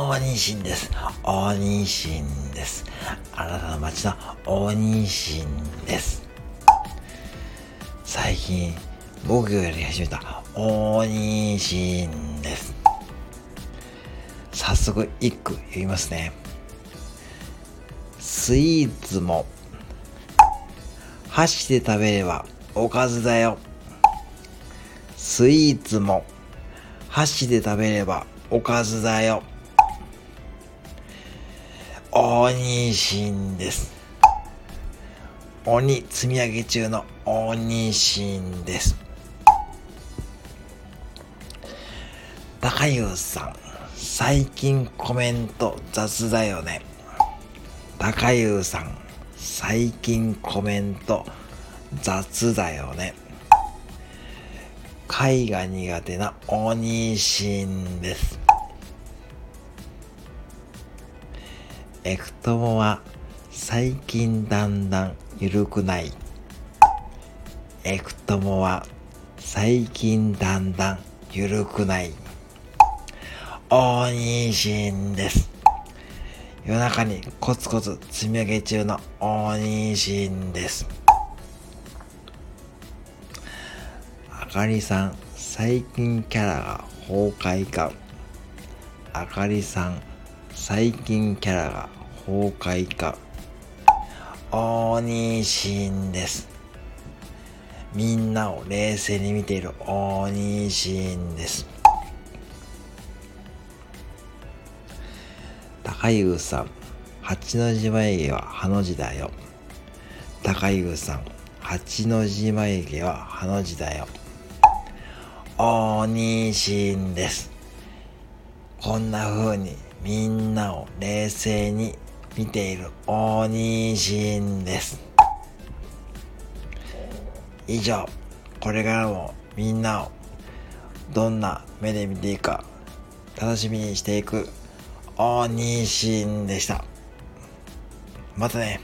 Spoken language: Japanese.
大西です。大西です。あなたの街の大西です。最近、僕がやり始めた大西です。早速、一句言いますね。スイーツも、箸で食べればおかずだよ。スイーツも、箸で食べればおかずだよ。大西です。鬼積み上げ中の大西です。高優さん、最近コメント雑だよね。高優さん、最近コメント雑だよね。貝が苦手なおにしんです。エクトモは最近だんだん緩くない。エクトモは最近だんだん緩くない。おにしんです。夜中にコツコツ積み上げ中のおにしんです。あかりさん、最近キャラが崩壊か。あかりさん、最近キャラが崩壊か。大西です。みんなを冷静に見ている大西です。高優さん、八の字眉毛はハの字だよ。高優さん、八の字眉毛はハの字だよ。大西です。こんな風にみんなを冷静に見ている大西です。以上、これからもみんなをどんな目で見ていくか楽しみにしていく大西でした。またね。